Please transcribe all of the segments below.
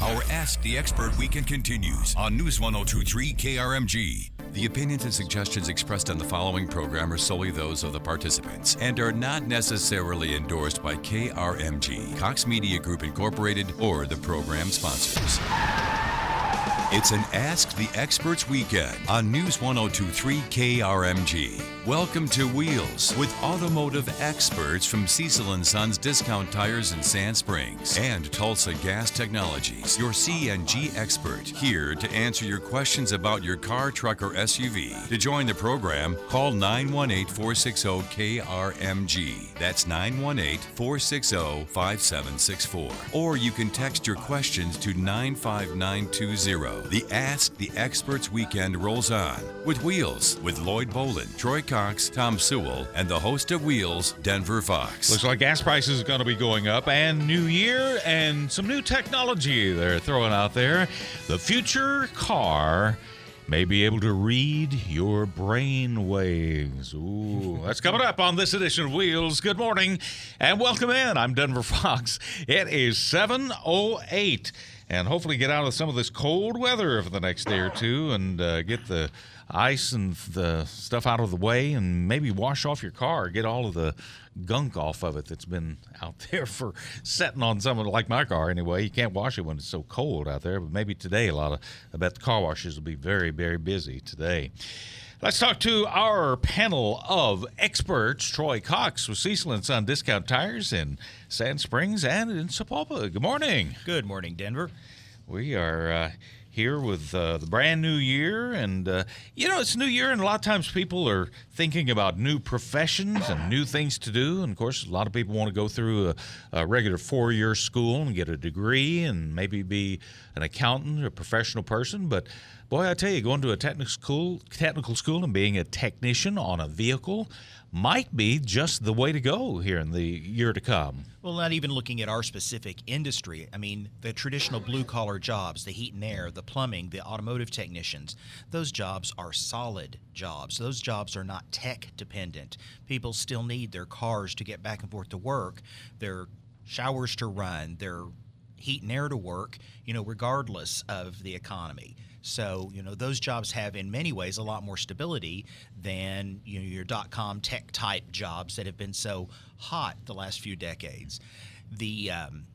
Our Ask the Expert weekend continues on News 1023 KRMG. The opinions and suggestions expressed on the following program are solely those of the participants and are not necessarily endorsed by KRMG, Cox Media Group Incorporated, or the program sponsors. It's an Ask the Experts weekend on News 1023 KRMG. Welcome to Wheels with automotive experts from Cecil and Sons Discount Tires in Sand Springs and Tulsa Gas Technologies, your CNG expert, here to answer your questions about your car, truck, or SUV. To join the program, call 918-460-KRMG. That's 918-460-5764. Or you can text your questions to 95920. The Ask the Experts weekend rolls on with Wheels with Lloyd Bolin, Troy Cox, Tom Sewell, and the host of Wheels, Denver Fox. Looks like gas prices are going to be going up, and new year, and some new technology they're throwing out there. The future car may be able to read your brain waves. Ooh, that's coming up on this edition of Wheels. Good morning and welcome in. I'm Denver Fox. It is 708 and hopefully get out of some of this cold weather for the next day or two and uh, get the ice and the stuff out of the way and maybe wash off your car, get all of the gunk off of it that's been out there for setting on someone like my car anyway. You can't wash it when it's so cold out there, but maybe today a lot of I bet the car washes will be very very busy today. Let's talk to our panel of experts. Troy Cox with Cecil and Son Discount Tires in Sand Springs and in Sapulpa. Good morning. Good morning, Denver. We are uh, here with uh, the brand new year, and uh, you know it's new year, and a lot of times people are thinking about new professions and new things to do. And of course, a lot of people want to go through a, a regular four-year school and get a degree, and maybe be an accountant or a professional person. But boy, I tell you, going to a technical school, technical school, and being a technician on a vehicle might be just the way to go here in the year to come. Well, not even looking at our specific industry. I mean, the traditional blue collar jobs, the heat and air, the plumbing, the automotive technicians, those jobs are solid jobs. Those jobs are not tech dependent. People still need their cars to get back and forth to work, their showers to run, their heat and air to work, you know, regardless of the economy. So, you know, those jobs have in many ways a lot more stability than, you know, your dot com tech type jobs that have been so hot the last few decades. The um,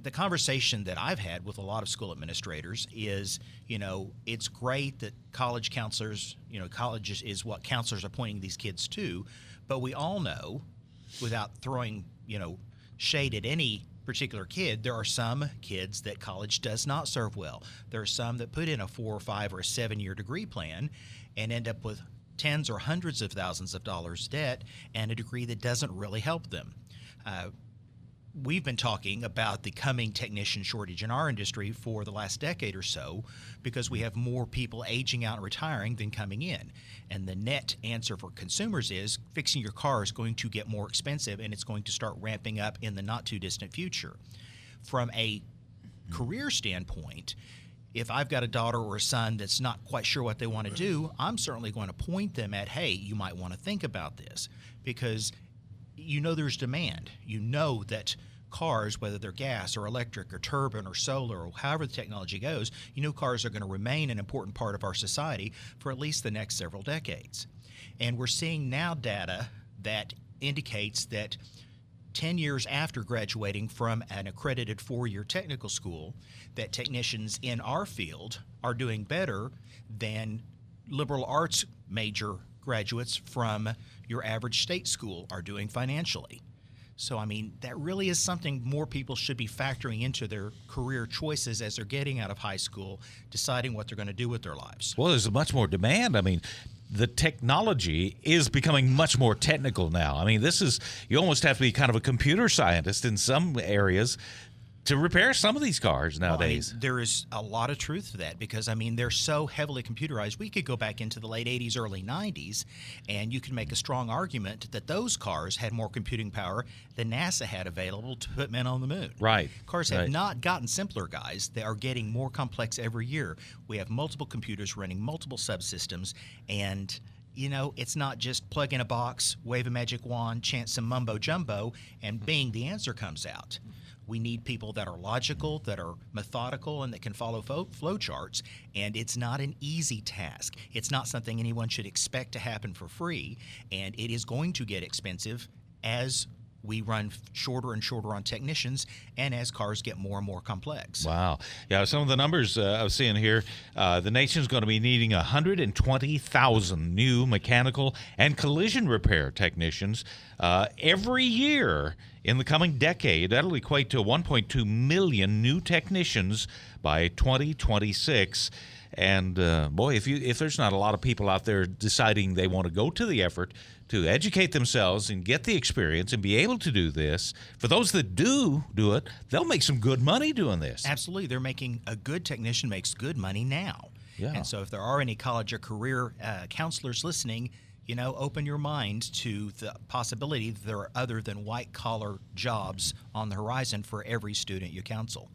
the conversation that I've had with a lot of school administrators is, you know, it's great that college counselors, you know, college is, is what counselors are pointing these kids to, but we all know, without throwing, you know, shade at any particular kid, there are some kids that college does not serve well. There are some that put in a four or five or a seven year degree plan and end up with tens or hundreds of thousands of dollars debt and a degree that doesn't really help them. Uh, we've been talking about the coming technician shortage in our industry for the last decade or so because we have more people aging out and retiring than coming in. And the net answer for consumers is fixing your car is going to get more expensive and it's going to start ramping up in the not too distant future. From a career standpoint, if I've got a daughter or a son that's not quite sure what they want to do, I'm certainly going to point them at, hey, you might want to think about this because you know there's demand. You know that cars, whether they're gas or electric or turbine or solar or however the technology goes, you know cars are going to remain an important part of our society for at least the next several decades. And we're seeing now data that indicates that 10 years after graduating from an accredited four-year technical school that technicians in our field are doing better than liberal arts major graduates from your average state school are doing financially. So, I mean, that really is something more people should be factoring into their career choices as they're getting out of high school, deciding what they're going to do with their lives. Well, there's much more demand. I mean, the technology is becoming much more technical now. I mean, this is, you almost have to be kind of a computer scientist in some areas to repair some of these cars Well, I mean, nowadays. there is a lot of truth to that because I mean they're so heavily computerized. We could go back into the late 80s, early 90s, and you can make a strong argument that those cars had more computing power than NASA had available to put men on the moon. Right, Cars have right. not gotten simpler, guys. They are getting more complex every year. We have multiple computers running multiple subsystems, and you know, it's not just plug in a box, wave a magic wand, chant some mumbo jumbo, and bing, the answer comes out. We need people that are logical, that are methodical, and that can follow fo- flow charts. And it's not an easy task. It's not something anyone should expect to happen for free. And it is going to get expensive as we run shorter and shorter on technicians and as cars get more and more complex. Wow. Yeah, some of the numbers uh, I was seeing here uh, the nation's going to be needing 120,000 new mechanical and collision repair technicians uh, every year in the coming decade. That'll equate to 1.2 million new technicians by 2026. And uh, boy, if you if there's not a lot of people out there deciding they want to go to the effort to educate themselves and get the experience and be able to do this, for those that do do it, they'll make some good money doing this. Absolutely. They're making a good technician makes good money now. Yeah. And so if there are any college or career uh, counselors listening, you know, open your mind to the possibility that there are other than white collar jobs on the horizon for every student you counsel.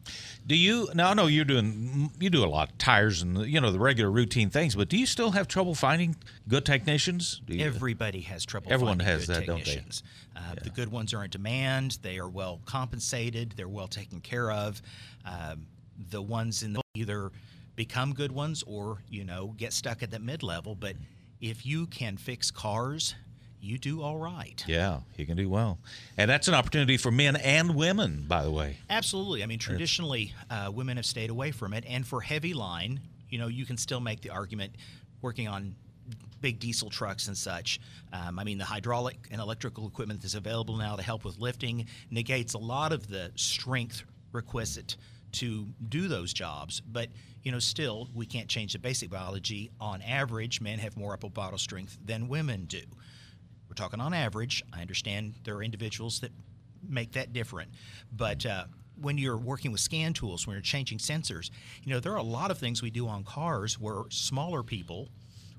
Do you now? I know you're doing you do a lot of tires and you know the regular routine things, but do you still have trouble finding good technicians? Do you- Everybody has trouble. Everyone finding has good that, don't they? technicians. Uh, The good ones are in demand. They are well compensated. They're well taken care of. Um, the ones in the either become good ones or you know get stuck at that mid level. But if you can fix cars, you do all right. yeah, you can do well, and that's an opportunity for men and women, by the way. Absolutely. I mean, traditionally, uh, women have stayed away from it. And for heavy line, you know, you can still make the argument working on big diesel trucks and such. Um, I mean, the hydraulic and electrical equipment that's available now to help with lifting negates a lot of the strength requisite to do those jobs. But, you know, still, we can't change the basic biology. On average, men have more upper body strength than women do. We're talking on average. I understand there are individuals that make that different, but uh, when you're working with scan tools, when you're changing sensors, you know there are a lot of things we do on cars where smaller people,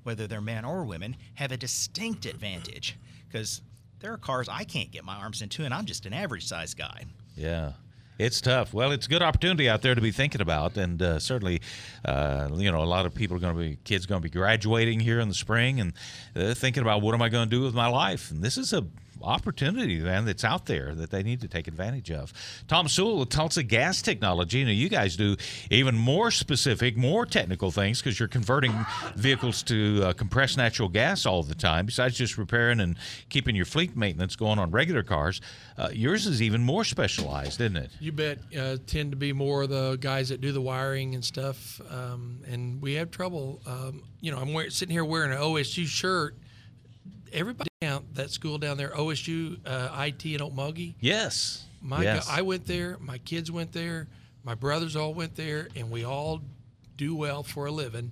whether they're men or women, have a distinct advantage because there are cars I can't get my arms into, and I'm just an average size guy. Yeah. It's tough. Well, it's a good opportunity out there to be thinking about, and uh, certainly, uh, you know, a lot of people are going to be kids going to be graduating here in the spring, and thinking about what am I going to do with my life. And this is a opportunity, man, that's out there that they need to take advantage of. Tom Sewell with Tulsa Gas Technology. You know, you guys do even more specific, more technical things because you're converting vehicles to uh, compressed natural gas all the time. Besides just repairing and keeping your fleet maintenance going on regular cars, uh, yours is even more specialized, isn't it? You bet. Uh, tend to be more the guys that do the wiring and stuff, um, and we have trouble. Um, you know, I'm wearing, sitting here wearing an OSU shirt. Everybody down that school down there, OSU uh, IT in Okmulgee. Yes. My yes. go- I went there. My kids went there. My brothers all went there, and we all do well for a living.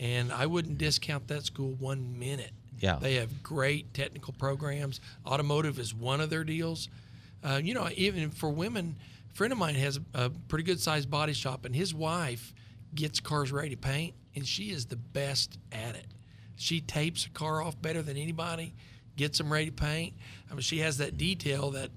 And I wouldn't discount that school one minute. Yeah. They have great technical programs. Automotive is one of their deals. Uh, you know, even for women, a friend of mine has a pretty good sized body shop, and his wife gets cars ready to paint, and she is the best at it. She tapes a car off better than anybody, gets them ready to paint. I mean, she has that detail that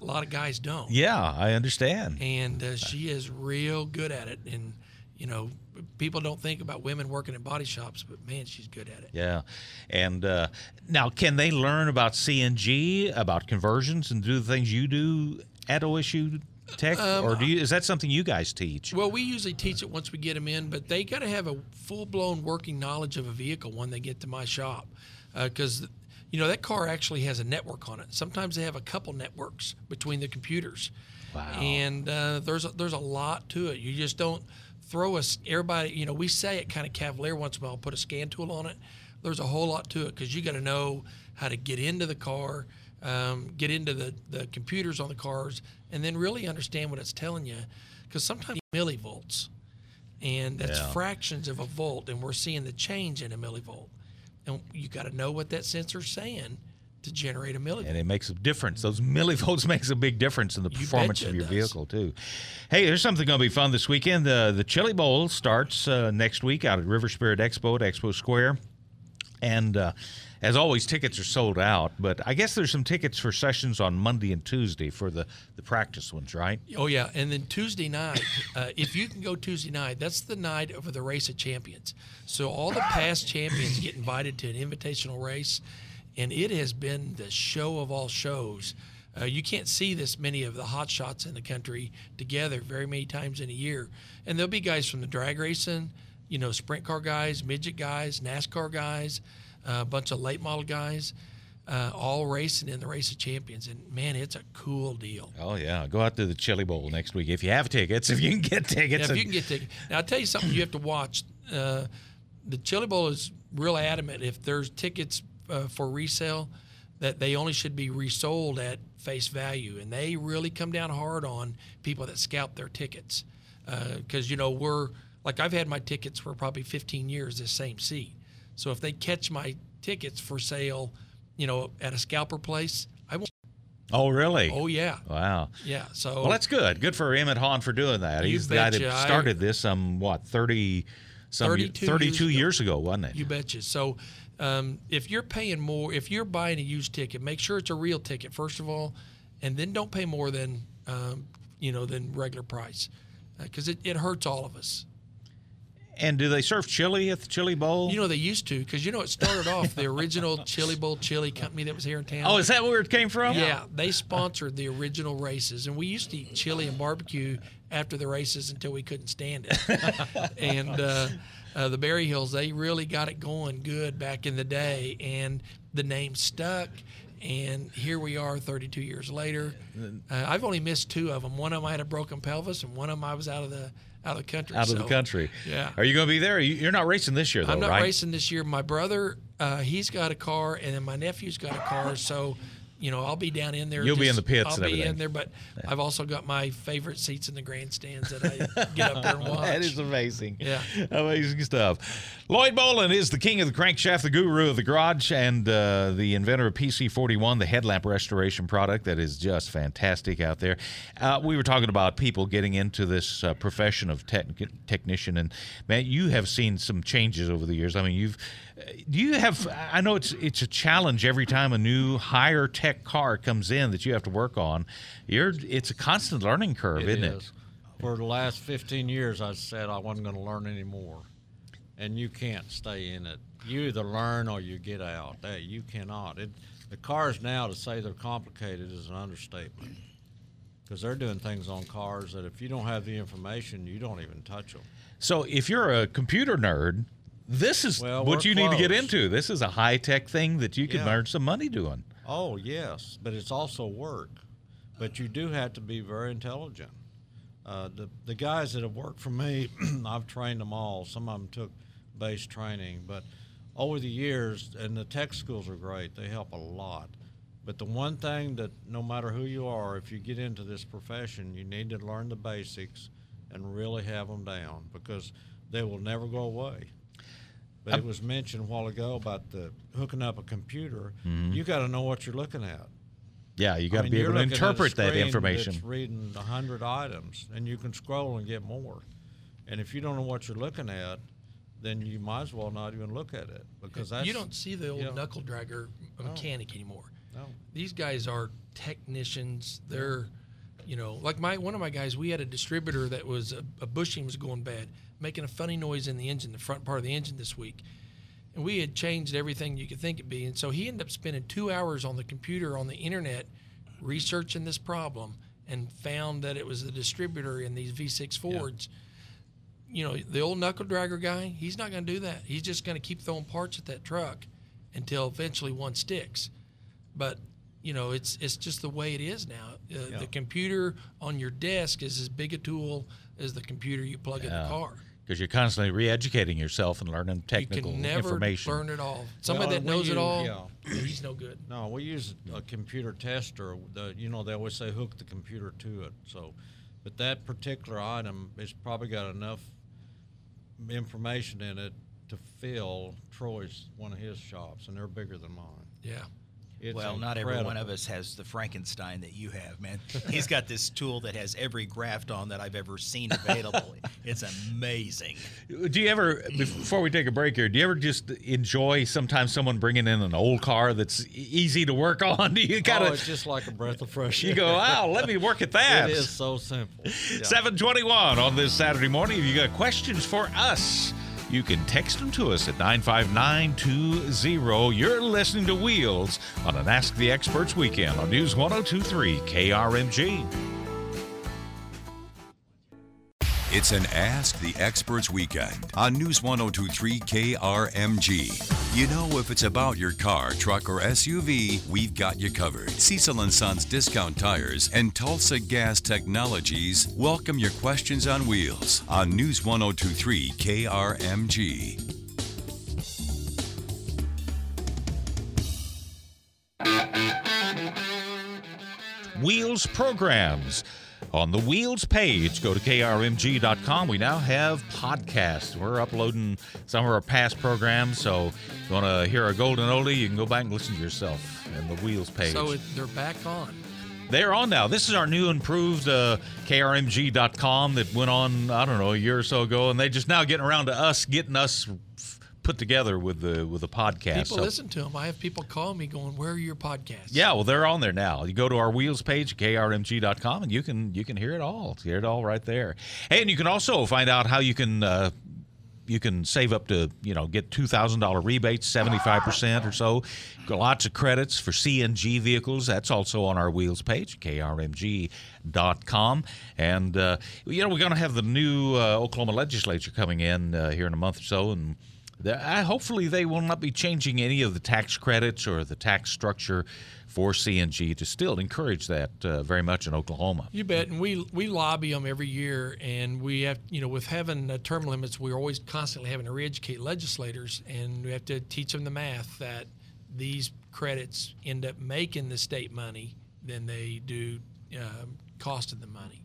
a lot of guys don't. yeah, I understand. And uh, she is real good at it. And, you know, people don't think about women working in body shops, but man, she's good at it. Yeah. And uh, now, can they learn about CNG, about conversions, and do the things you do at OSU Tech? or do you, is that something you guys teach? Well, we usually teach it once we get them in, but they got to have a full blown working knowledge of a vehicle when they get to my shop. Because, you know, that car actually has a network on it. Sometimes they have a couple networks between the computers. Wow. And uh, there's, a, there's a lot to it. You just don't throw us, everybody, you know, we say it kind of cavalier once in a while, put a scan tool on it. There's a whole lot to it because you got to know how to get into the car, um, get into the, the computers on the cars, and then really understand what it's telling you. Because sometimes millivolts, and that's Yeah. fractions of a volt, and we're seeing the change in a millivolt. And you got to know what that sensor's saying to generate a millivolt. and it makes a difference. Those millivolts makes a big difference in the You performance betcha of your does. vehicle too. Hey, there's something going to be fun this weekend. The the Chili Bowl starts uh, next week out at River Spirit Expo at Expo Square, and uh, as always, tickets are sold out. But I guess there's some tickets for sessions on Monday and Tuesday for the the practice ones, right? Oh yeah, and then Tuesday night, uh, if you can go Tuesday night, that's the night of the race of champions. So all the past champions get invited to an invitational race, and it has been the show of all shows. Uh, you can't see this many of the hot shots in the country together very many times in a year, and there'll be guys from the drag racing, you know, sprint car guys, midget guys, NASCAR guys, a bunch of late model guys. Uh, all racing in the race of champions, and man, it's a cool deal. Oh yeah, go out to the Chili Bowl next week if you have tickets. If you can get tickets, Yeah, if you can get tickets. Now, I'll tell you something you have to watch. Uh, the Chili Bowl is real adamant if there's tickets uh, for resale that they only should be resold at face value. And they really come down hard on people that scalp their tickets. Because, you know, we're like I've had my tickets for probably 15 years, this same seat. So if they catch my tickets for sale, you know, at a scalper place, I won't. oh really? Oh, yeah. Wow. Yeah. So Well, that's good. Good for Emmett Hahn for doing that. He's the guy that started this. Um, what thirty, some 32 32 years years ago. ago, wasn't it? You betcha. So, um, if you're paying more, if you're buying a used ticket, make sure it's a real ticket first of all, and then don't pay more than um, you know than regular price, because it, it hurts all of us. And do they serve chili at the Chili Bowl? You know they used to, because you know it started off the original Chili Bowl chili company that was here in town. oh, is that where it came from? Yeah, they sponsored the original races, and we used to eat chili and barbecue after the races until we couldn't stand it. and uh, uh, the Berry Hills, they really got it going good back in the day, and the name stuck. And here we are, 32 years later. Uh, I've only missed two of them. One of them I had a broken pelvis, and one of them I was out of the out of the country. Out of the country. Yeah. Are you going to be there? You- You're not racing this year, though, I'm not right? racing this year. My brother, uh, he's got a car, and then my nephew's got a car. So, you know, I'll be down in there. You'll be in the pits I'll be everything. in there, but I've also got my favorite seats in the grandstands that I get up there and watch. That is amazing. Yeah. Amazing stuff. Lloyd Bolin is the king of the crankshaft, the guru of the garage, and uh, the inventor of PC41, the headlamp restoration product that is just fantastic out there. Uh, we were talking about people getting into this uh, profession of tech technician, and man, you have seen some changes over the years. I mean, you've do you have? I know it's it's a challenge every time a new higher tech car comes in that you have to work on. You're it's a constant learning curve, isn't it? For the last 15 years, I said I wasn't going to learn anymore. And you can't stay in it. You either learn or you get out. Hey, you cannot. It, the cars now, to say they're complicated is an understatement. Because they're doing things on cars that if you don't have the information, you don't even touch them. So if you're a computer nerd, this is Well, what you need to get into. This is a high tech thing that you can Yeah. earn some money doing. Oh, yes, but it's also work. But you do have to be very intelligent. Uh, the, the guys that have worked for me, I've trained them all. Some of them took base training, but over the years, and the tech schools are great, they help a lot. But the one thing that no matter who you are, if you get into this profession, you need to learn the basics and really have them down because they will never go away. But it was mentioned a while ago about the hooking up a computer. Mm-hmm. You got to know what you're looking at. Yeah, you got I to mean, be able to looking at a interpret that information. That's reading a hundred items, and you can scroll and get more. And if you don't know what you're looking at, then you might as well not even look at it because that's you don't see the old yeah. knuckle dragger mechanic anymore. No. These guys are technicians. They're, you know, like my one of my guys. We had a distributor that was a, a bushing was going bad, making a funny noise in the engine, the front part of the engine this week, and we had changed everything you could think it'd be. And so he ended up spending two hours on the computer on the internet researching this problem and found that it was the distributor in these V6 Fords. You know, the old knuckle dragger guy, he's not going to do that. He's just going to keep throwing parts at that truck until eventually one sticks. But you know, it's it's just the way it is now. Uh, The computer on your desk is as big a tool as the computer you plug in the car. Because you're constantly re-educating yourself and learning technical information. You can never information. learn it all. Somebody Well, that we knows it all, yeah. he's no good. No, we use a computer tester. The, you know, they always say hook the computer to it. So, but that particular item has probably got enough information in it to fill Troy's one of his shops, and they're bigger than mine. Yeah. It's well, not every one of us has the Frankenstein that you have, man. He's got this tool that has every graft on that I've ever seen available. it's amazing. Do you ever, before we take a break here, do you ever just enjoy sometimes someone bringing in an old car that's easy to work on? Do you kind oh, of it's just like a breath of fresh air. you go, wow, let me work at that. It is so simple. 721 on this Saturday morning. If you got questions for us, you can text them to us at 95920. You're listening to Wheels on an Ask the Experts weekend on News 1023 KRMG. It's an Ask the Experts weekend on News 1023 KRMG. You know, if it's about your car, truck, or SUV, we've got you covered. Cecil and Sons Discount Tires and Tulsa Gas Technologies welcome your questions on wheels on News 1023 KRMG. Wheels programs. On the Wheels page, go to krmg.com. We now have podcasts. We're uploading some of our past programs, so if you want to hear a golden oldie, you can go back and listen to yourself in the Wheels page. So it, they're back on. They're on now. This is our new improved uh, krmg.com that went on, I don't know, a year or so ago, and they just now getting around to us, getting us put together with the with the podcast. People So- listen to them. I have people call me going, "Where are your podcasts?" yeah, well, they're on there now. You go to our wheels page, krmg.com, and you can you can hear it all. Hear it all right there. Hey, and you can also find out how you can uh, you can save up to you know get two thousand dollar rebates, seventy five percent or so. Got lots of credits for CNG vehicles. That's also on our wheels page, krmg.com. And uh, you know we're going to have the new uh, Oklahoma legislature coming in uh, here in a month or so, and hopefully, they will not be changing any of the tax credits or the tax structure for CNG to still encourage that uh, very much in Oklahoma. You bet, and we we lobby them every year, and we have you know with having uh, term limits, we're always constantly having to re-educate legislators, and we have to teach them the math that these credits end up making the state money than they do um, costing the money.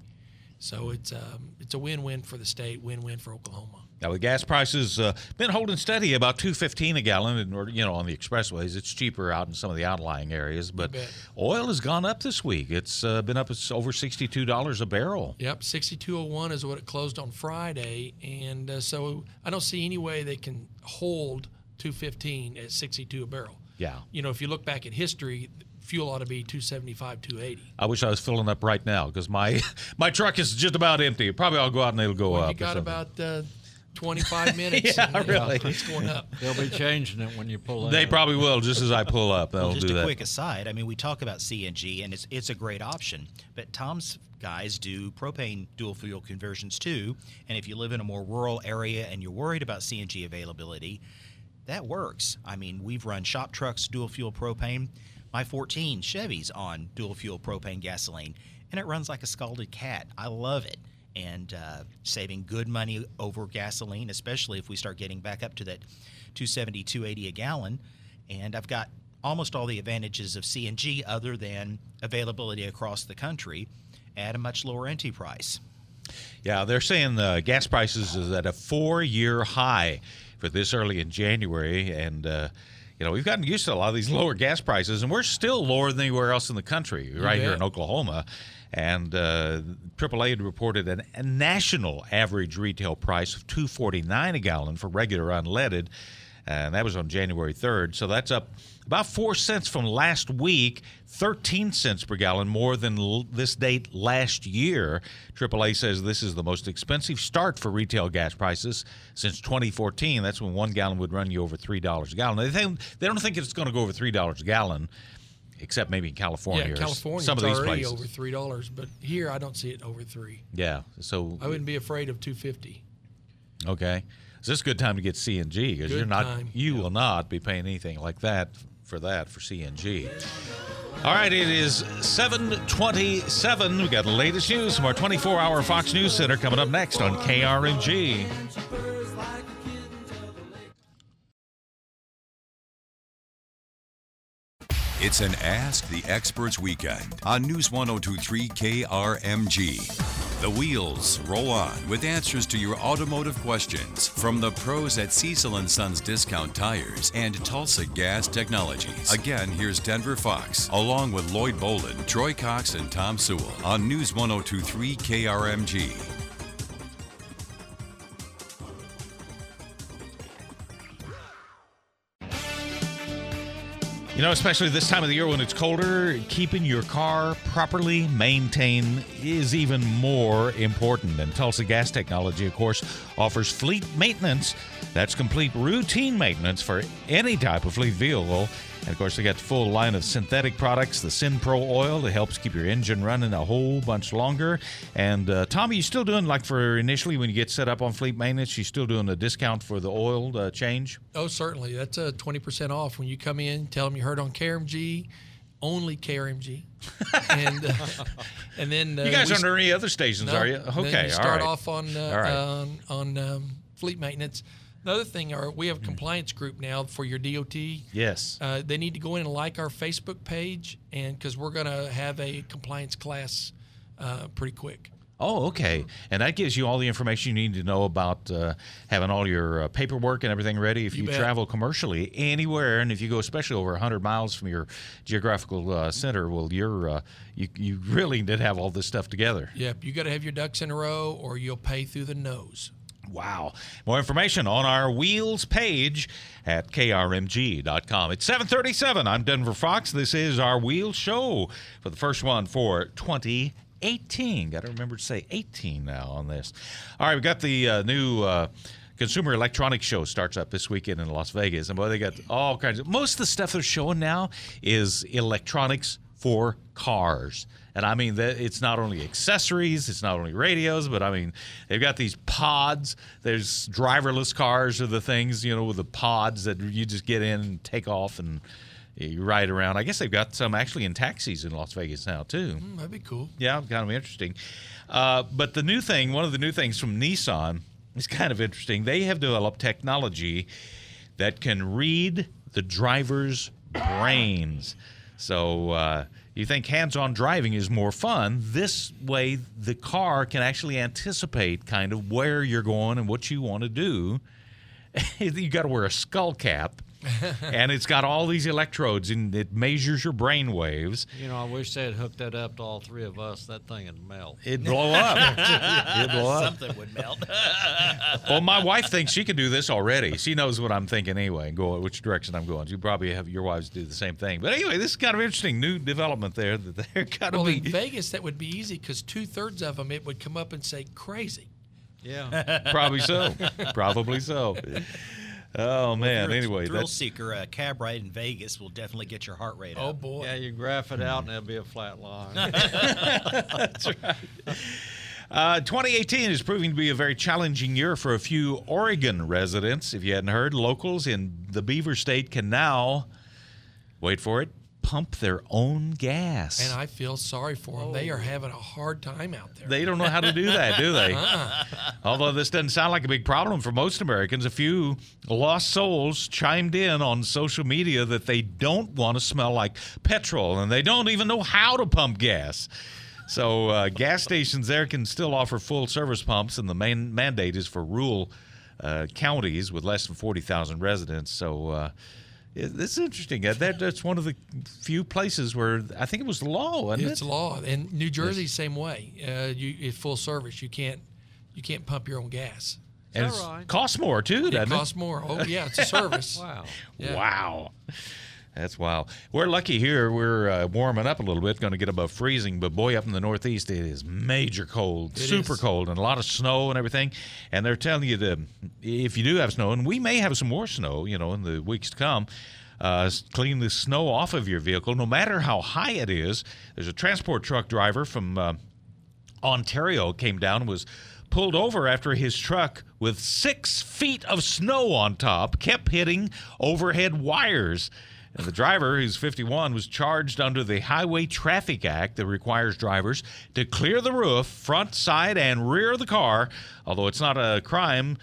So it's um, it's a win-win for the state, win-win for Oklahoma. Now, the gas prices uh, been holding steady about two fifteen a gallon, and you know on the expressways. It's cheaper out in some of the outlying areas, but oil has gone up this week. It's uh, been up it's over sixty two dollars a barrel. Yep, 6201 is what it closed on Friday, and uh, so I don't see any way they can hold 215 at 62 a barrel. Yeah. You know, if you look back at history, fuel ought to be 275, 280. I wish I was filling up right now because my my truck is just about empty. Probably I'll go out and it'll go Well, up. you got about uh, 25 minutes. Yeah, and, uh, really. It's going up. They'll be changing it when you pull in. They probably will just as I pull up. They'll Well, just do a that. quick aside. I mean, we talk about CNG, and it's it's a great option. But Tom's guys do propane dual fuel conversions too. And if you live in a more rural area and you're worried about CNG availability, that works. I mean, we've run shop trucks dual fuel propane. My 14 Chevy's on dual fuel propane gasoline, and it runs like a scalded cat. I love it. And uh, saving good money over gasoline, especially if we start getting back up to that 270, 280 a gallon. And I've got almost all the advantages of CNG other than availability across the country at a much lower entry price. Yeah, they're saying the gas prices is at a four-year high for this early in January, and uh, you know we've gotten used to a lot of these lower gas prices, and we're still lower than anywhere else in the country, right here in Oklahoma. And uh, AAA had reported an, a national average retail price of two forty-nine a gallon for regular unleaded, and that was on January third. So that's up about four cents from last week, 13 cents per gallon more than l- this date last year. AAA says this is the most expensive start for retail gas prices since 2014. That's when one gallon would run you over $3 a gallon. They, think, they don't think it's going to go over $3 a gallon, except maybe in California. Yeah, California, some of these already places. over three dollars, but here I don't see it over three. Yeah, so I wouldn't be afraid of 250. Okay. Is this a good time to get CNG? Because you're not, time, you will not be paying anything like that for that for CNG. All right, it is 727. We got the latest news from our 24-hour Fox News Center coming up next on KRMG. It's an Ask the Experts weekend on News 1023 KRMG. The wheels roll on with answers to your automotive questions from the pros at Cecil and Sons Discount Tires and Tulsa Gas Technologies. Again, here's Denver Fox, along with Lloyd Bolin, Troy Cox, and Tom Sewell on News 1023 KRMG. You know, especially this time of the year when it's colder, keeping your car properly maintained is even more important. And Tulsa Gas Technology, of course, offers fleet maintenance that's complete routine maintenance for any type of fleet vehicle. And of course, they got the full line of synthetic products, the SynPro oil that helps keep your engine running a whole bunch longer. And uh, Tommy, you still doing like for initially when you get set up on fleet maintenance, you still doing a discount for the oil uh, change? Oh, certainly. That's a 20% off when you come in, tell them you heard on KRMG, only KRMG. and uh, and then uh, you guys aren't on any other stations, No. are you? Then Okay, you all start right. off on uh, All right. on, on um, fleet maintenance. Another thing, are we have a compliance group now for your DOT. Yes. Uh, they need to go in and like our Facebook page, and because we're going to have a compliance class uh, pretty quick. Oh, okay. And that gives you all the information you need to know about uh, having all your uh, paperwork and everything ready if you, You travel commercially anywhere, and if you go especially over 100 miles from your geographical uh, center. Well, you're uh, you you really did have all this stuff together. Yep, you got to have your ducks in a row, or you'll pay through the nose. Wow. More information on our Wheels page at krmg.com. It's 737. I'm Denver Fox. This is our Wheels show for the first one for 2018. Got to remember to say 18 now on this. All right, we got the uh, new uh, Consumer Electronics Show starts up this weekend in Las Vegas. And boy, they got all kinds of most of the stuff they're showing now is electronics for cars. And I mean, it's not only accessories, it's not only radios, but I mean, they've got these pods. There's driverless cars are the things, you know, with the pods that you just get in and take off and you ride around. I guess they've got some actually in taxis in Las Vegas now, too. Hmm, that'd be cool. Yeah, kind of interesting. Uh, but the new thing, one of the new things from Nissan is kind of interesting. They have developed technology that can read the driver's brains. So uh, you think hands-on driving is more fun? This way, the car can actually anticipate kind of where you're going and what you want to do. you got to wear a skull cap. and it's got all these electrodes and it measures your brain waves. You know, I wish they had hooked that up to all three of us. That thing would melt. It'd blow up. It'd blow up. Something would melt. Well, my wife thinks she can do this already. She knows what I'm thinking anyway, and go which direction I'm going. You probably have your wives do the same thing. But anyway, this is kind of interesting new development there that they're kind of Well, be in Vegas, that would be easy because two thirds of them it would come up and say crazy. Yeah. probably so, probably so. Oh man. Thrill- Anyway, thrill that's seeker, a cab ride in Vegas will definitely get your heart rate Oh up. boy. yeah, you graph it out and it'll be a flat line. That's Uh, 2018 is proving to be a very challenging year for a few Oregon residents. If you hadn't heard, locals in the Beaver State can now, wait for it, pump their own gas. And I feel sorry for them. They are having a hard time out there. They don't know how to do that, do they? Although this doesn't sound like a big problem for most Americans, a few lost souls chimed in on social media that they don't want to smell like petrol and they don't even know how to pump gas. So uh, gas stations there can still offer full service pumps, and the main mandate is for rural uh, counties with less than 40,000 residents. So uh, it, is interesting. Uh, That, that's one of the few places where I think it was law, wasn't it's it? law. And New Jersey, same way. Uh, you it's full service. You can't you can't pump your own gas. and it right? costs more too, It doesn't it? costs more. Oh yeah, it's a service. wow. Yeah. Wow. That's wild. We're lucky here. We're uh, warming up a little bit, going to get above freezing. But boy, up in the Northeast, it is major cold, It super is. cold, and a lot of snow and everything. And they're telling you to, if you do have snow, and we may have some more snow, you know, in the weeks to come, uh, clean the snow off of your vehicle, no matter how high it is. There's a transport truck driver from uh, Ontario came down and was pulled over after his truck with six feet of snow on top kept hitting overhead wires. And the driver, who's 51, was charged under the Highway Traffic Act that requires drivers to clear the roof, front, side, and rear of the car. Although it's not a crime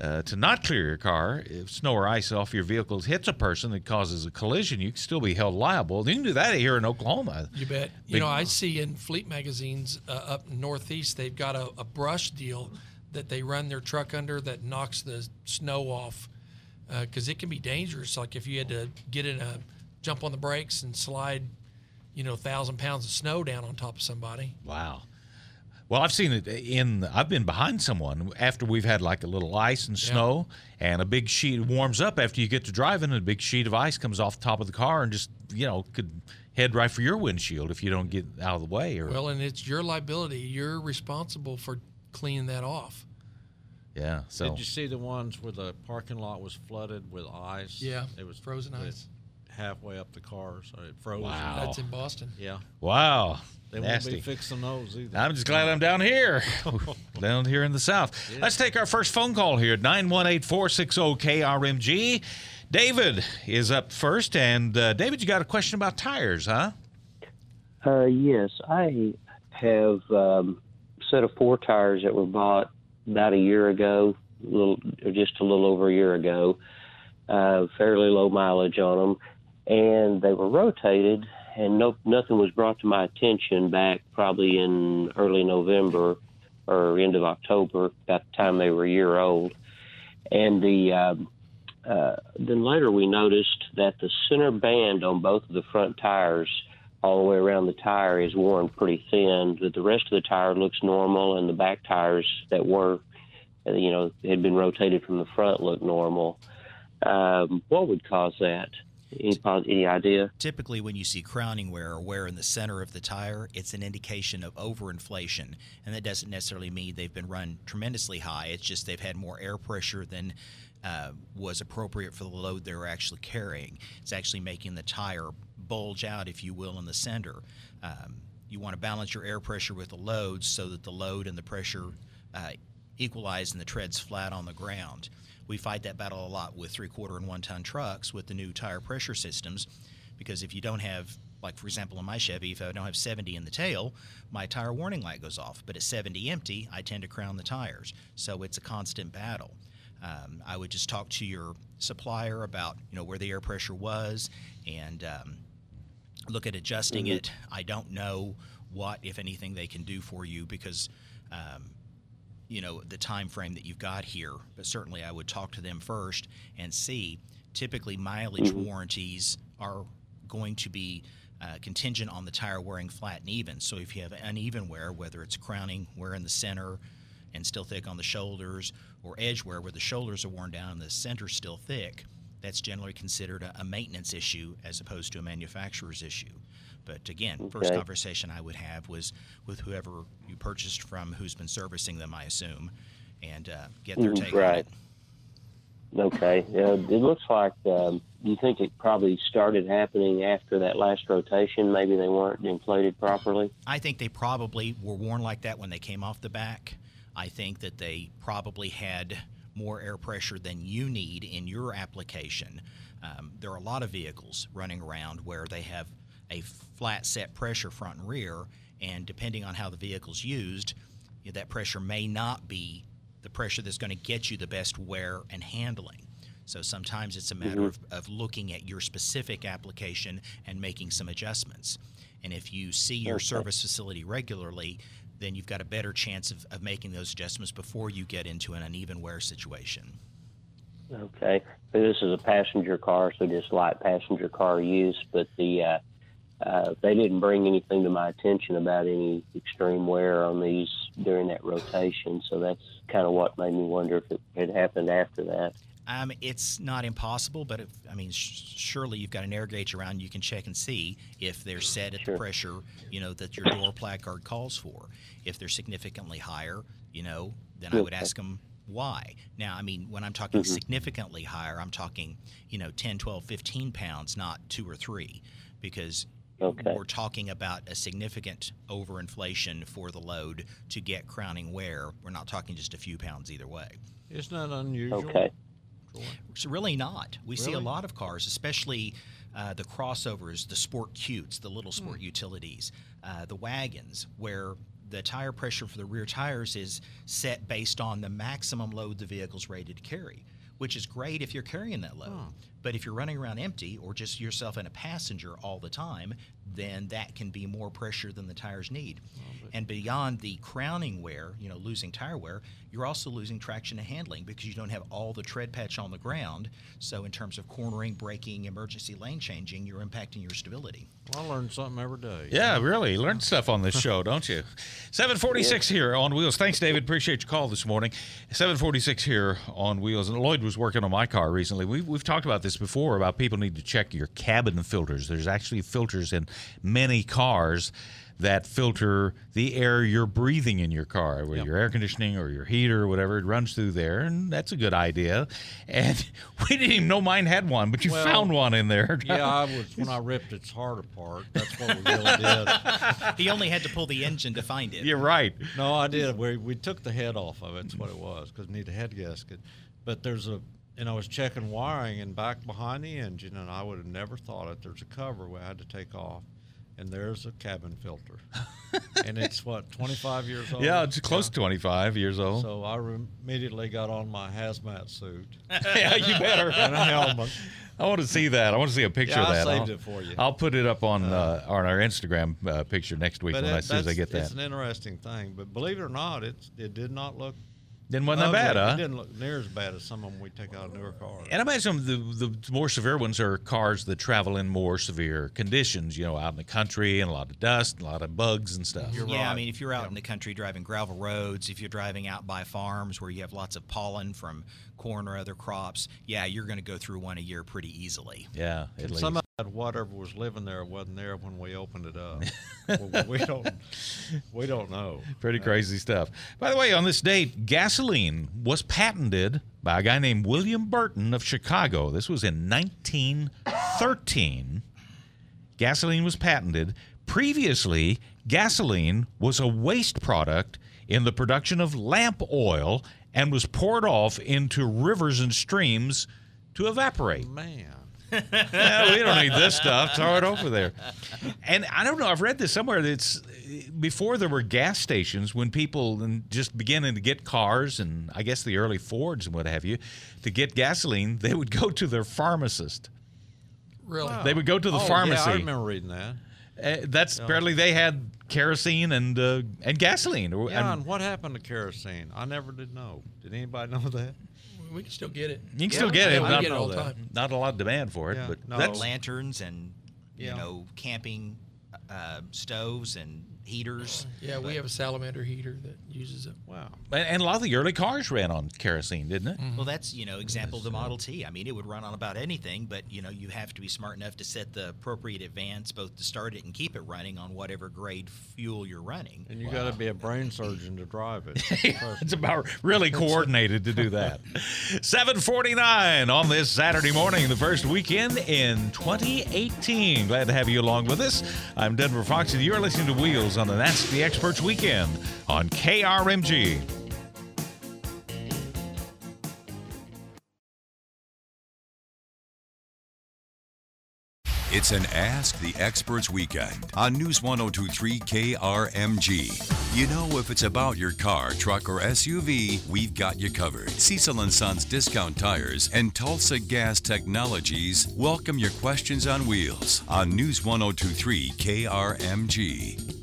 uh, to not clear your car if snow or ice off your vehicle hits a person that causes a collision, you can still be held liable. You can do that here in Oklahoma. You bet. You Big- know, I see in fleet magazines uh, up northeast, they've got a, a brush deal that they run their truck under that knocks the snow off Uh, because it can be dangerous. Like if you had to get in a jump on the brakes and slide, you know, a thousand pounds of snow down on top of somebody. Wow. Well, I've seen it in. I've been behind someone after we've had like a little ice and snow, and a big sheet warms up after you get to driving, and a big sheet of ice comes off the top of the car and just you know could head right for your windshield if you don't get out of the way. Or Well, and it's your liability. You're responsible for cleaning that off. Yeah, so Did you see the ones where the parking lot was flooded with ice? Yeah, it was frozen it- ice. halfway up the car, so it froze. Wow. That's in Boston. Yeah, wow, they nasty. won't be fixing those either. I'm just glad I'm down here, down here in the South. Let's take our first phone call here 918 460 KRMG. David is up first. And uh, David, you got a question about tires, huh? Uh, yes, I have um, a set of four tires that were bought about a year ago, a little, just a little over a year ago. Uh, fairly low mileage on them, and they were rotated, and no, nothing was brought to my attention back probably in early November or end of October, about the time they were a year old. And the um, uh, then later we noticed that the center band on both of the front tires all the way around the tire is worn pretty thin. But the rest of the tire looks normal, and the back tires that were, uh, you know, had been rotated from the front look normal. Um, what would cause that? Any, any idea? Typically, when you see crowning wear or wear in the center of the tire, it's an indication of overinflation. And that doesn't necessarily mean they've been run tremendously high. It's just they've had more air pressure than uh, was appropriate for the load they were actually carrying. It's actually making the tire bulge out, if you will, in the center. Um, you want to balance your air pressure with the load so that the load and the pressure uh, equalize and the tread's flat on the ground. We fight that battle a lot with three quarter and one ton trucks with the new tire pressure systems because if you don't have, like for example, in my Chevy, if I don't have 70 in the tail, my tire warning light goes off. But at 70 empty, I tend to crown the tires. So it's a constant battle. Um, I would just talk to your supplier about you know where the air pressure was and um, look at adjusting it. I don't know what, if anything, they can do for you because, um, you know, the time frame that you've got here. But certainly, I would talk to them first and see. Typically, mileage warranties are going to be uh, contingent on the tire wearing flat and even. So if you have uneven wear, whether it's crowning wear in the center and still thick on the shoulders, or edge wear where the shoulders are worn down and the center's still thick, that's generally considered a, a maintenance issue as opposed to a manufacturer's issue. But again, first conversation I would have was with whoever you purchased from, who's been servicing them, I assume, and uh, get their Mm, take on right. it. Okay. Uh, it looks like. Um, you think it probably started happening after that last rotation? Maybe they weren't inflated properly. I think they probably were worn like that when they came off the back. I think that they probably had more air pressure than you need in your application. Um, there are a lot of vehicles running around where they have a flat set pressure front and rear, and depending on how the vehicle's used, you know, that pressure may not be the pressure that's going to get you the best wear and handling. So sometimes it's a matter of, of looking at your specific application and making some adjustments. And if you see your service facility regularly, then you've got a better chance of, of making those adjustments before you get into an uneven wear situation. Okay. So this is a passenger car, so just light passenger car use, but the uh, uh, they didn't bring anything to my attention about any extreme wear on these during that rotation. So that's kind of what made me wonder if it had happened after that. Um, it's not impossible, but if, I mean, sh- surely you've got an air gauge around. You can check and see if they're set at Sure. the pressure, you know, that your door placard calls for. If they're significantly higher, you know, then I would ask them why. Now, I mean, when I'm talking significantly higher, I'm talking, you know, 10, 12, 15 pounds, not two or three, because Okay. we're talking about a significant overinflation for the load to get crowning wear. We're not talking just a few pounds either way. It's not unusual? Okay. It's really not. We see a lot of cars, especially uh, the crossovers, the sport cutes, the little sport Hmm. utilities, uh, the wagons, where the tire pressure for the rear tires is set based on the maximum load the vehicle's rated to carry, which is great if you're carrying that load. But if you're running around empty or just yourself and a passenger all the time, then that can be more pressure than the tires need. And beyond the crowning wear, you know, losing tire wear, you're also losing traction and handling because you don't have all the tread patch on the ground. So in terms of cornering, braking, emergency lane changing, you're impacting your stability. Well, I learn something every day. Yeah, really. Learn stuff on this show, don't you? 746 here on Wheels. Thanks, David. Appreciate your call this morning. 746 here on Wheels. And Lloyd was working on my car recently. We've, we've talked about this before about people need to check your cabin filters. There's actually filters in many cars that filter the air you're breathing in your car, whether your air conditioning or your heater or whatever. It runs through there, and that's a good idea. And we didn't even know mine had one, but you Well, found one in there. Yeah, I was when I ripped its heart apart. That's what we really did. he only had to pull the engine to find it. You're right. No, I did. We we took the head off of it. That's what it was because it needed a head gasket. But there's a and I was checking wiring and back behind the engine, and I would have never thought it. There's a cover we had to take off, and there's a cabin filter, and it's what 25 years old. Yeah, it's close to 25 years old. So I re- immediately got on my hazmat suit yeah, you better. and a helmet. I want to see that. I want to see a picture Yeah, of I that. saved I'll, it for you. I'll put it up on uh, on our Instagram uh, picture next week when it- I, as soon as I get that. it's an interesting thing. But believe it or not, it's it did not look. Then wasn't that bad, ugly. huh? It didn't look near as bad as some of them we take out of newer cars. And I imagine the, the more severe ones are cars that travel in more severe conditions, you know, out in the country and a lot of dust, a lot of bugs and stuff. yeah, I mean, if you're out in the country driving gravel roads, if you're driving out by farms where you have lots of pollen from corn or other crops, yeah, you're going to go through one a year pretty easily. Yeah, at least. some of that whatever was living there wasn't there when we opened it up. we, we don't we don't know. Pretty uh, crazy stuff. By the way, on this date, gasoline was patented by a guy named William Burton of Chicago. This was in 1913. Gasoline was patented. Previously, gasoline was a waste product in the production of lamp oil and was poured off into rivers and streams to evaporate. Man. Yeah, we don't need this stuff. Throw it over there. And I don't know. I've read this somewhere. That it's before there were gas stations when people just beginning to get cars and I guess the early Fords and what have you to get gasoline. They would go to their pharmacist. Really? They would go to the Oh, pharmacy. Yeah, I remember reading that. Uh, that's apparently they had kerosene and uh, and gasoline. Yeah, and and what happened to kerosene? I never did know. Did anybody know that? We can still get it. you can still Yeah, get it. Yeah, but we not, get it all the time. not a lot of demand for it. Yeah, but no. that's Lanterns and, you Yeah. know, camping uh, stoves and heaters. Yeah, we have a salamander heater that uses it. Wow. and, and a lot of the early cars ran on kerosene, didn't it? Well, that's you know example of the Model T. I mean, it would run on about anything, but you know you have to be smart enough to set the appropriate advance, both to start it and keep it running on whatever grade fuel you're running. And you got to be a brain surgeon to drive it. It's about really coordinated to do that. 749 on this Saturday morning, the first weekend in 2018. Glad to have you along with us. I'm Denver Fox, and you're listening to Wheels on the That's the Experts Weekend on KRMG. It's an Ask the Experts weekend on News 1023 KRMG. You know, if it's about your car, truck, or SUV, we've got you covered. Cecil and Sons Discount Tires and Tulsa Gas Technologies welcome your questions on wheels on News 1023 KRMG.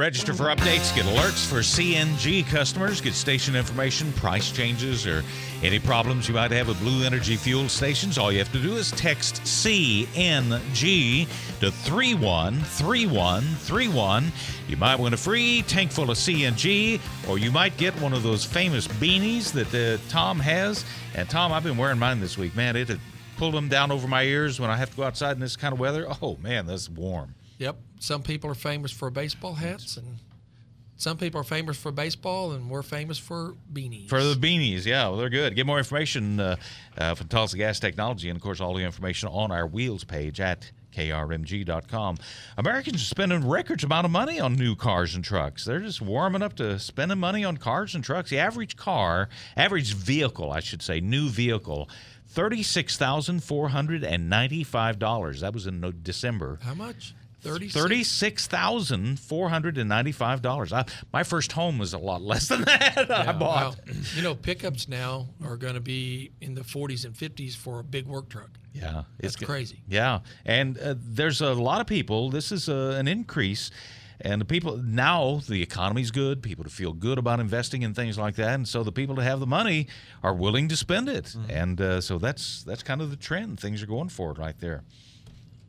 Register for updates, get alerts for CNG customers, get station information, price changes, or any problems you might have with Blue Energy fuel stations. All you have to do is text CNG to 313131. You might win a free tank full of CNG, or you might get one of those famous beanies that uh, Tom has. And Tom, I've been wearing mine this week. Man, it had pulled them down over my ears when I have to go outside in this kind of weather. Oh, man, that's warm. Yep. Some people are famous for baseball hats, and some people are famous for baseball, and we're famous for beanies. For the beanies, yeah, well, they're good. Get more information uh, uh, from Tulsa Gas Technology, and of course, all the information on our wheels page at krmg.com. Americans are spending records amount of money on new cars and trucks. They're just warming up to spending money on cars and trucks. The average car, average vehicle, I should say, new vehicle, thirty-six thousand four hundred and ninety-five dollars. That was in December. How much? 36. Thirty-six thousand four hundred and ninety-five dollars. My first home was a lot less than that. I bought. well, you know, pickups now are going to be in the 40s and 50s for a big work truck. Yeah, That's go- crazy. Yeah, and uh, there's a lot of people. This is uh, an increase, and the people now the economy's good. People to feel good about investing in things like that, and so the people that have the money are willing to spend it, Mm-hmm. and uh, so that's that's kind of the trend. Things are going for it right there.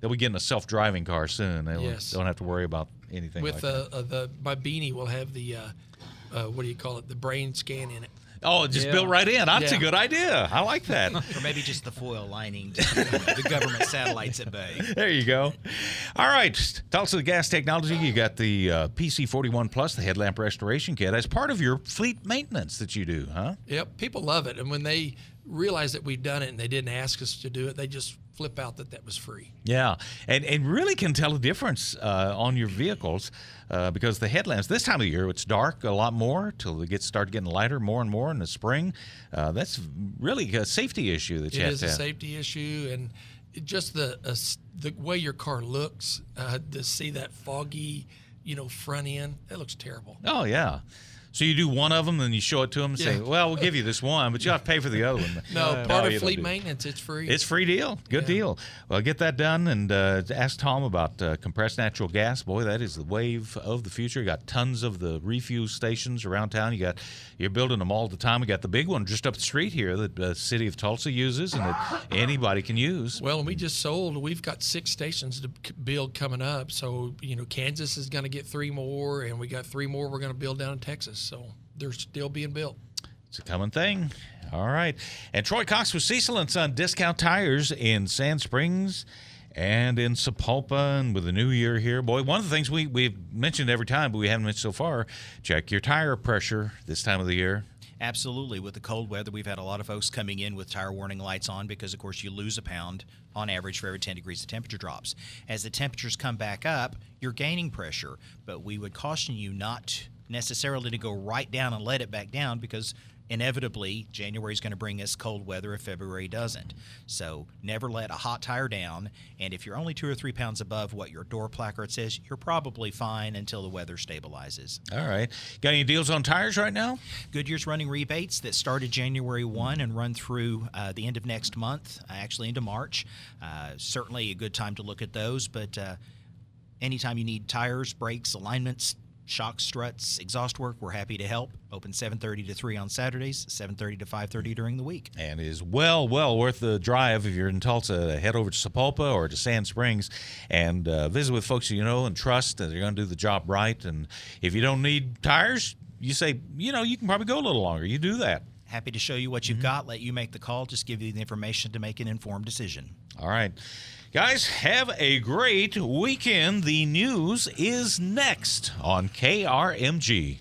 They'll be getting a self-driving car soon. They Yes. don't have to worry about anything With like uh, that. uh, the my beanie will have the uh, uh, what do you call it? The brain scan in it. Oh, just Yeah. built right in. That's a good idea. I like that. Or maybe just the foil lining to the government satellites at bay. There you go. All right, Tulsa Gas Technology. You got the uh, PC41 Plus, the headlamp restoration kit, as part of your fleet maintenance that you do, huh? Yep, people love it, and when they realize that we've done it and they didn't ask us to do it, they just flip out that that was free. Yeah, and and really can tell a difference uh, on your vehicles uh, because the headlamps this time of year it's dark a lot more till they get start getting lighter more and more in the spring. Uh, that's really a safety issue that you It have is to a have. safety issue, and just the uh, the way your car looks uh, to see that foggy, you know, front end. That looks terrible. Oh yeah. So you do one of them, then you show it to them and say, "Well, we'll give you this one, but you have to pay for the other one." No, No, part you of fleet maintenance, it's free. It's free deal. Good Yeah. deal. Well, get that done and uh, ask Tom about uh, compressed natural gas. Boy, that is the wave of the future. You got tons of the refuel stations around town. You got you're building them all the time. We got the big one just up the street here that the city of Tulsa uses and that anybody can use. Well, and we just sold. We've got six stations to build coming up. So you know, Kansas is going to get three more, and we got three more we're going to build down in Texas. So they're still being built. It's a coming thing. All right. And Troy Cox with Cecil and Son Discount Tires in Sand Springs and in Sapulpa and with the new year here. Boy, one of the things we, we've mentioned every time, but we haven't mentioned so far, check your tire pressure this time of the year. Absolutely. With the cold weather, we've had a lot of folks coming in with tire warning lights on because, of course, you lose a pound on average for every 10 degrees the temperature drops. As the temperatures come back up, you're gaining pressure, but we would caution you not necessarily to go right down and let it back down because inevitably January is going to bring us cold weather if February doesn't. So never let a hot tire down. And if you're only two or three pounds above what your door placard says, you're probably fine until the weather stabilizes. All right. Got any deals on tires right now? Goodyear's running rebates that started January 1 and run through uh, the end of next month, uh, actually into March. Uh, certainly a good time to look at those, but uh, anytime you need tires, brakes, alignments, shock struts, exhaust work, we're happy to help. Open 7:30 to 3 on Saturdays, 7:30 to 5:30 during the week. And it is well, well worth the drive if you're in Tulsa. Head over to Sapulpa or to Sand Springs and uh, visit with folks you know and trust that they're going to do the job right. And if you don't need tires, you say, you know, you can probably go a little longer. You do that. Happy to show you what you've got, let you make the call, just give you the information to make an informed decision. All right. Guys, have a great weekend. The news is next on KRMG.